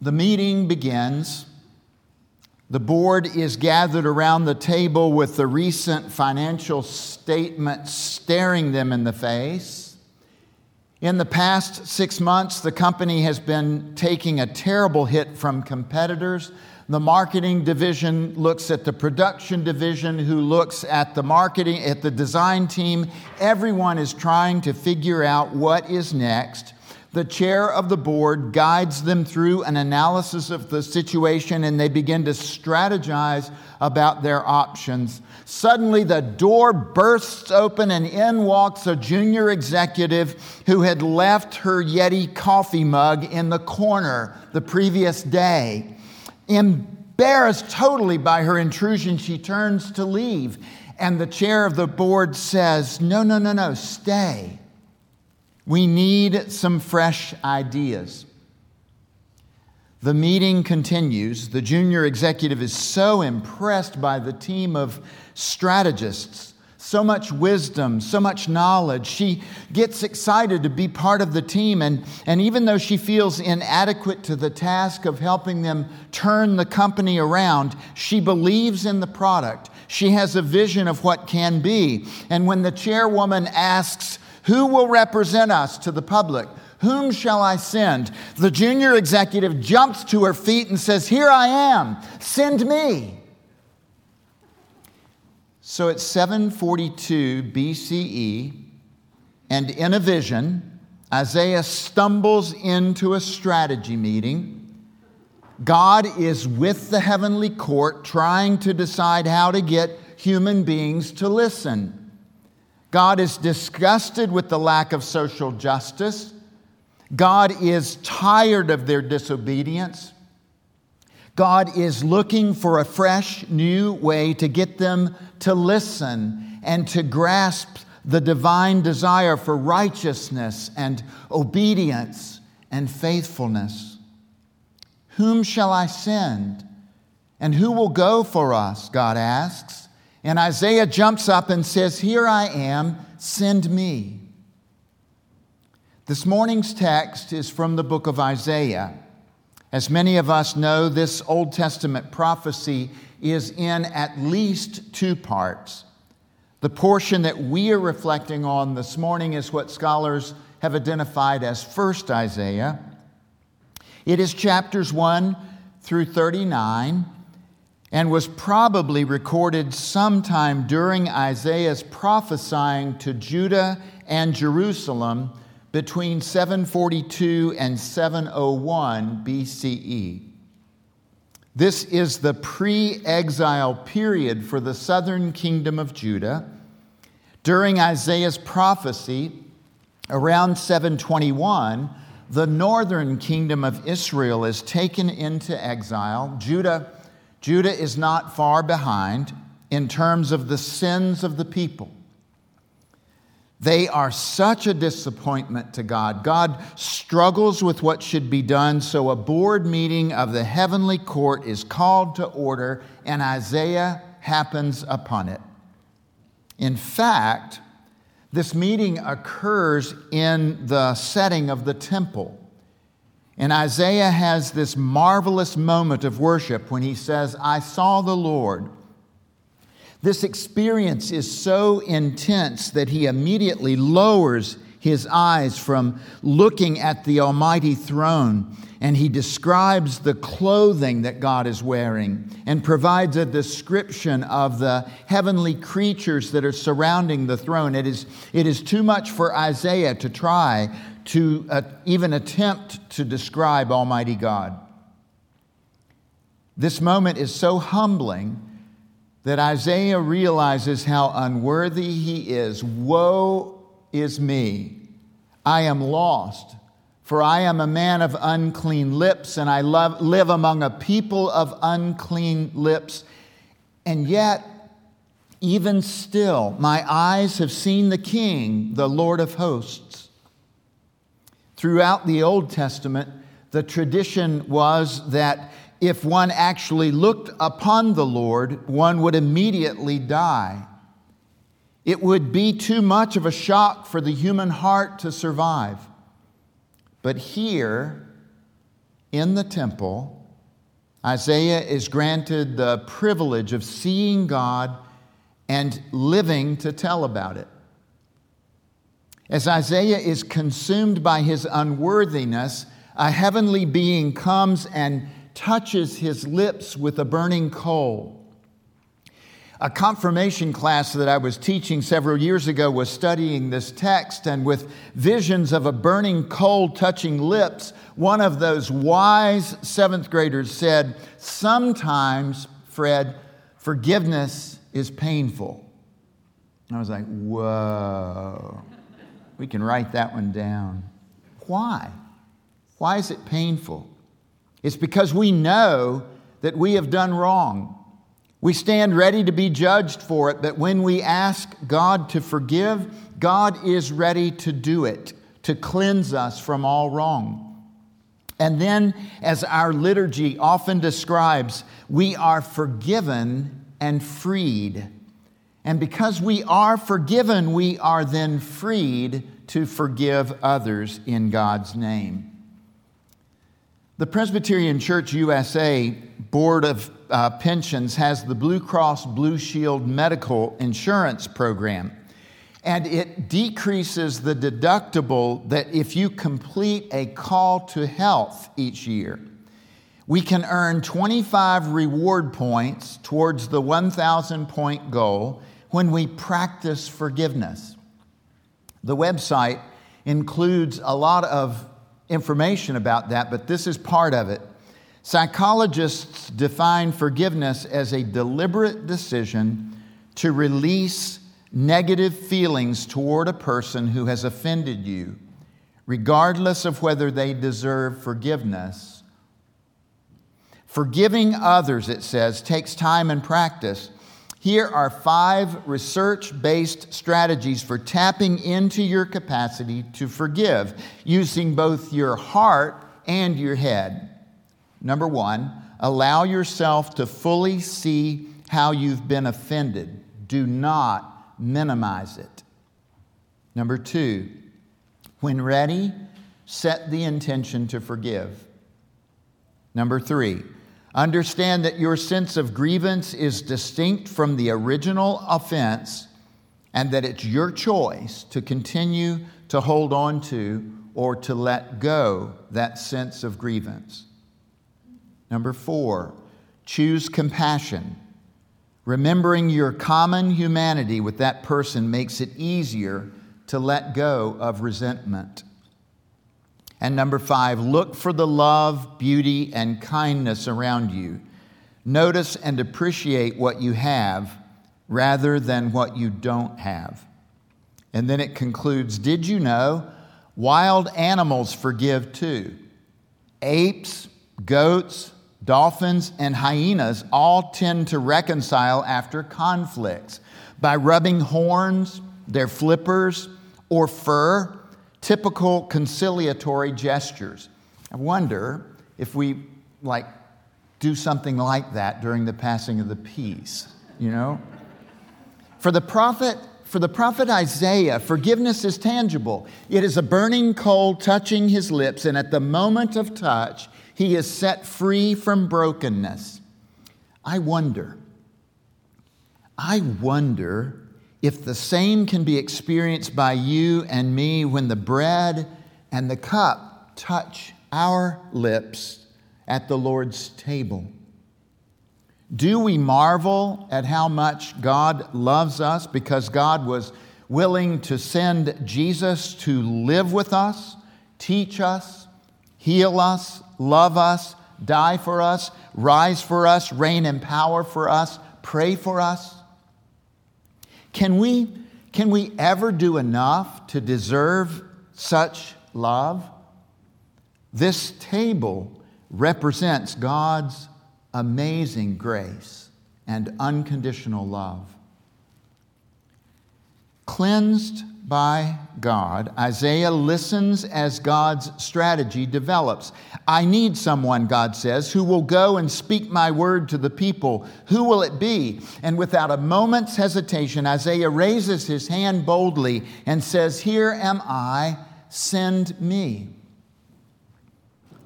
The meeting begins. The board is gathered around the table with the recent financial statement staring them in the face. In the past six months, the company has been taking a terrible hit from competitors. The marketing division looks at the production division, who looks at the marketing, at the design team. Everyone is trying to figure out what is next. The chair of the board guides them through an analysis of the situation and they begin to strategize about their options. Suddenly, the door bursts open and in walks a junior executive who had left her Yeti coffee mug in the corner the previous day. Embarrassed totally by her intrusion, she turns to leave. And the chair of the board says, No, no, no, no, stay. We need some fresh ideas. The meeting continues. The junior executive is so impressed by the team of strategists, so much wisdom, so much knowledge. She gets excited to be part of the team, and, and even though she feels inadequate to the task of helping them turn the company around, she believes in the product. She has a vision of what can be. And when the chairwoman asks, who will represent us to the public? Whom shall I send? The junior executive jumps to her feet and says, Here I am, send me. So it's 742 BCE, and in a vision, Isaiah stumbles into a strategy meeting. God is with the heavenly court trying to decide how to get human beings to listen. God is disgusted with the lack of social justice. God is tired of their disobedience. God is looking for a fresh, new way to get them to listen and to grasp the divine desire for righteousness and obedience and faithfulness. Whom shall I send? And who will go for us? God asks. And Isaiah jumps up and says, Here I am, send me. This morning's text is from the book of Isaiah. As many of us know, this Old Testament prophecy is in at least two parts. The portion that we are reflecting on this morning is what scholars have identified as First Isaiah. It is chapters 1 through 39 and was probably recorded sometime during Isaiah's prophesying to Judah and Jerusalem between 742 and 701 BCE. This is the pre exile period for the southern kingdom of Judah. During Isaiah's prophecy, around 721, the northern kingdom of Israel is taken into exile. Judah Judah is not far behind in terms of the sins of the people. They are such a disappointment to God. God struggles with what should be done, so a board meeting of the heavenly court is called to order, and Isaiah happens upon it. In fact, this meeting occurs in the setting of the temple. And Isaiah has this marvelous moment of worship when he says, I saw the Lord. This experience is so intense that he immediately lowers his eyes from looking at the almighty throne and he describes the clothing that God is wearing and provides a description of the heavenly creatures that are surrounding the throne. It is, it is too much for Isaiah to try to uh, even attempt to describe Almighty God. This moment is so humbling that Isaiah realizes how unworthy he is. Woe is me! I am lost, for I am a man of unclean lips, and I love, live among a people of unclean lips. And yet, even still, my eyes have seen the King, the Lord of hosts. Throughout the Old Testament, the tradition was that if one actually looked upon the Lord, one would immediately die. It would be too much of a shock for the human heart to survive. But here, in the temple, Isaiah is granted the privilege of seeing God and living to tell about it. As Isaiah is consumed by his unworthiness, a heavenly being comes and touches his lips with a burning coal. A confirmation class that I was teaching several years ago was studying this text, and with visions of a burning coal touching lips, one of those wise seventh graders said, Sometimes, Fred, forgiveness is painful. I was like, Whoa. We can write that one down. Why? Why is it painful? It's because we know that we have done wrong. We stand ready to be judged for it, but when we ask God to forgive, God is ready to do it, to cleanse us from all wrong. And then, as our liturgy often describes, we are forgiven and freed. And because we are forgiven, we are then freed to forgive others in God's name. The Presbyterian Church USA Board of uh, Pensions has the Blue Cross Blue Shield medical insurance program. And it decreases the deductible that if you complete a call to health each year, we can earn 25 reward points towards the 1,000 point goal when we practice forgiveness. The website includes a lot of information about that, but this is part of it. Psychologists define forgiveness as a deliberate decision to release negative feelings toward a person who has offended you, regardless of whether they deserve forgiveness. Forgiving others, it says, takes time and practice. Here are five research based strategies for tapping into your capacity to forgive using both your heart and your head. Number one, allow yourself to fully see how you've been offended. Do not minimize it. Number two, when ready, set the intention to forgive. Number three, Understand that your sense of grievance is distinct from the original offense and that it's your choice to continue to hold on to or to let go that sense of grievance. Number four, choose compassion. Remembering your common humanity with that person makes it easier to let go of resentment. And number five, look for the love, beauty, and kindness around you. Notice and appreciate what you have rather than what you don't have. And then it concludes Did you know wild animals forgive too? Apes, goats, dolphins, and hyenas all tend to reconcile after conflicts by rubbing horns, their flippers, or fur typical conciliatory gestures. I wonder if we like do something like that during the passing of the peace, you know? For the prophet, for the prophet Isaiah, forgiveness is tangible. It is a burning coal touching his lips, and at the moment of touch, he is set free from brokenness. I wonder, I wonder if the same can be experienced by you and me when the bread and the cup touch our lips at the Lord's table. Do we marvel at how much God loves us because God was willing to send Jesus to live with us, teach us, heal us, love us, die for us, rise for us, reign in power for us, pray for us? Can we, can we ever do enough to deserve such love? This table represents God's amazing grace and unconditional love. Cleansed by God, Isaiah listens as God's strategy develops. I need someone, God says, who will go and speak my word to the people. Who will it be? And without a moment's hesitation, Isaiah raises his hand boldly and says, Here am I, send me.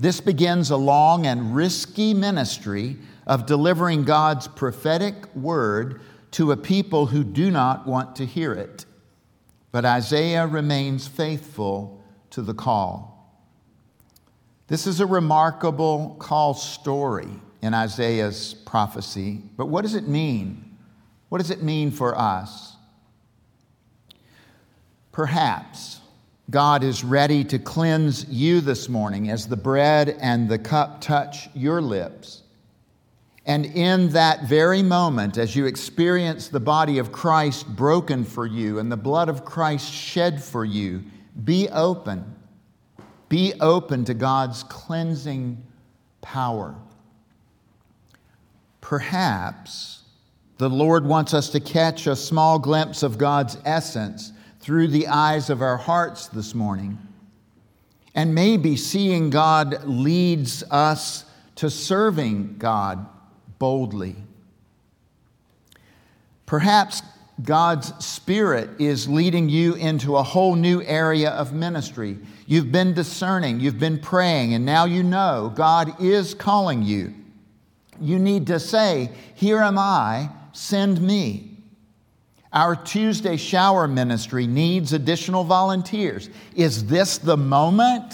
This begins a long and risky ministry of delivering God's prophetic word to a people who do not want to hear it. But Isaiah remains faithful to the call. This is a remarkable call story in Isaiah's prophecy. But what does it mean? What does it mean for us? Perhaps God is ready to cleanse you this morning as the bread and the cup touch your lips. And in that very moment, as you experience the body of Christ broken for you and the blood of Christ shed for you, be open. Be open to God's cleansing power. Perhaps the Lord wants us to catch a small glimpse of God's essence through the eyes of our hearts this morning. And maybe seeing God leads us to serving God boldly. Perhaps God's Spirit is leading you into a whole new area of ministry. You've been discerning, you've been praying, and now you know God is calling you you need to say, Here am I, send me. Our Tuesday shower ministry needs additional volunteers. Is this the moment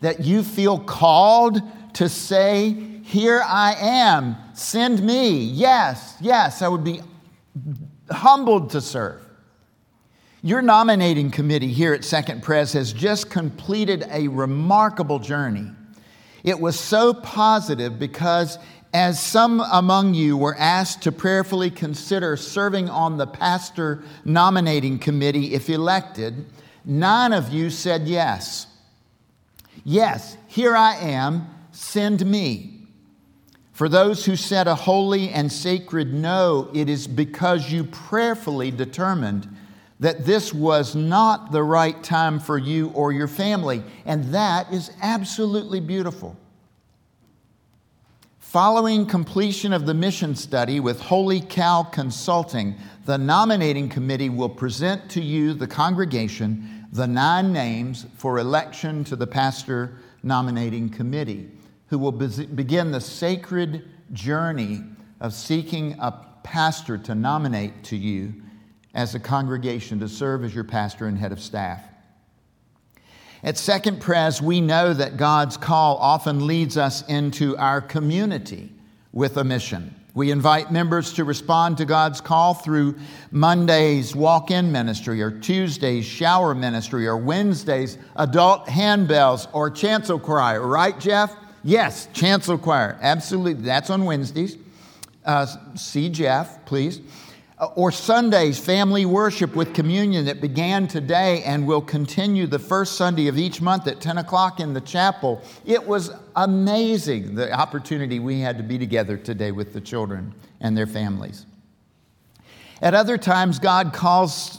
that you feel called to say, Here I am, send me? Yes, yes, I would be humbled to serve. Your nominating committee here at Second Pres has just completed a remarkable journey. It was so positive because as some among you were asked to prayerfully consider serving on the pastor nominating committee if elected, nine of you said yes. Yes, here I am, send me. For those who said a holy and sacred no, it is because you prayerfully determined that this was not the right time for you or your family. And that is absolutely beautiful. Following completion of the mission study with Holy Cow Consulting, the nominating committee will present to you, the congregation, the nine names for election to the pastor nominating committee, who will begin the sacred journey of seeking a pastor to nominate to you as a congregation to serve as your pastor and head of staff. At Second Pres, we know that God's call often leads us into our community with a mission. We invite members to respond to God's call through Monday's walk in ministry, or Tuesday's shower ministry, or Wednesday's adult handbells, or chancel cry, right, Jeff? Yes, chancel choir, absolutely. That's on Wednesdays. Uh, see Jeff, please. Uh, or Sunday's family worship with communion that began today and will continue the first Sunday of each month at 10 o'clock in the chapel. It was amazing the opportunity we had to be together today with the children and their families. At other times, God calls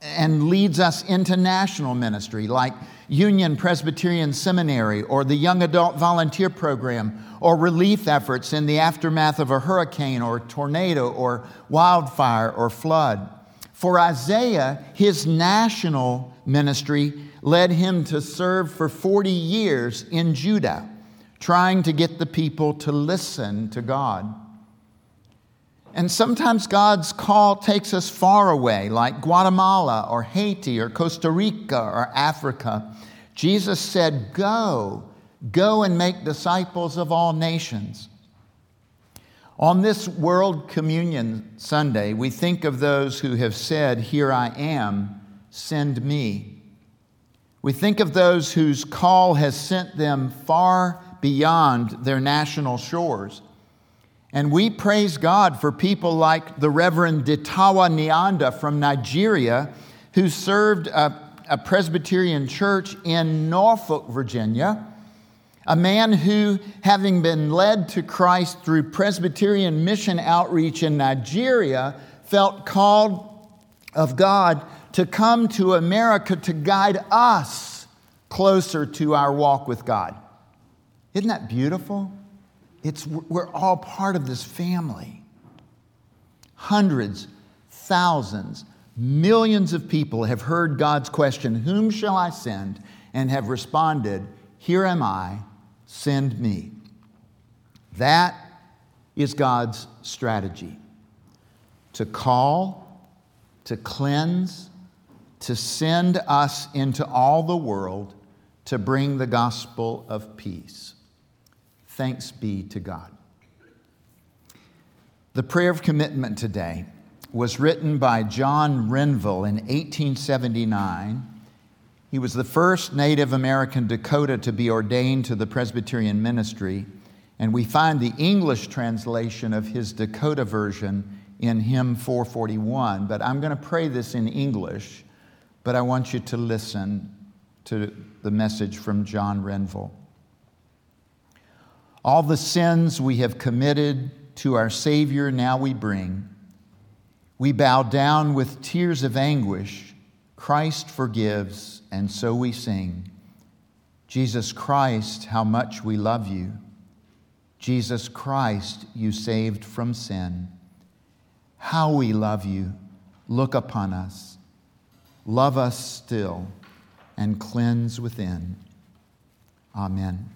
and leads us into national ministry, like Union Presbyterian Seminary or the Young Adult Volunteer Program or relief efforts in the aftermath of a hurricane or tornado or wildfire or flood. For Isaiah, his national ministry led him to serve for 40 years in Judah, trying to get the people to listen to God. And sometimes God's call takes us far away, like Guatemala or Haiti or Costa Rica or Africa. Jesus said, Go, go and make disciples of all nations. On this World Communion Sunday, we think of those who have said, Here I am, send me. We think of those whose call has sent them far beyond their national shores. And we praise God for people like the Reverend Ditawa Nyanda from Nigeria, who served a, a Presbyterian church in Norfolk, Virginia. A man who, having been led to Christ through Presbyterian mission outreach in Nigeria, felt called of God to come to America to guide us closer to our walk with God. Isn't that beautiful? It's, we're all part of this family. Hundreds, thousands, millions of people have heard God's question, Whom shall I send? and have responded, Here am I, send me. That is God's strategy to call, to cleanse, to send us into all the world to bring the gospel of peace. Thanks be to God. The prayer of commitment today was written by John Renville in 1879. He was the first Native American Dakota to be ordained to the Presbyterian ministry, and we find the English translation of his Dakota version in hymn 441. But I'm going to pray this in English, but I want you to listen to the message from John Renville. All the sins we have committed to our Savior now we bring. We bow down with tears of anguish. Christ forgives, and so we sing. Jesus Christ, how much we love you. Jesus Christ, you saved from sin. How we love you. Look upon us. Love us still and cleanse within. Amen.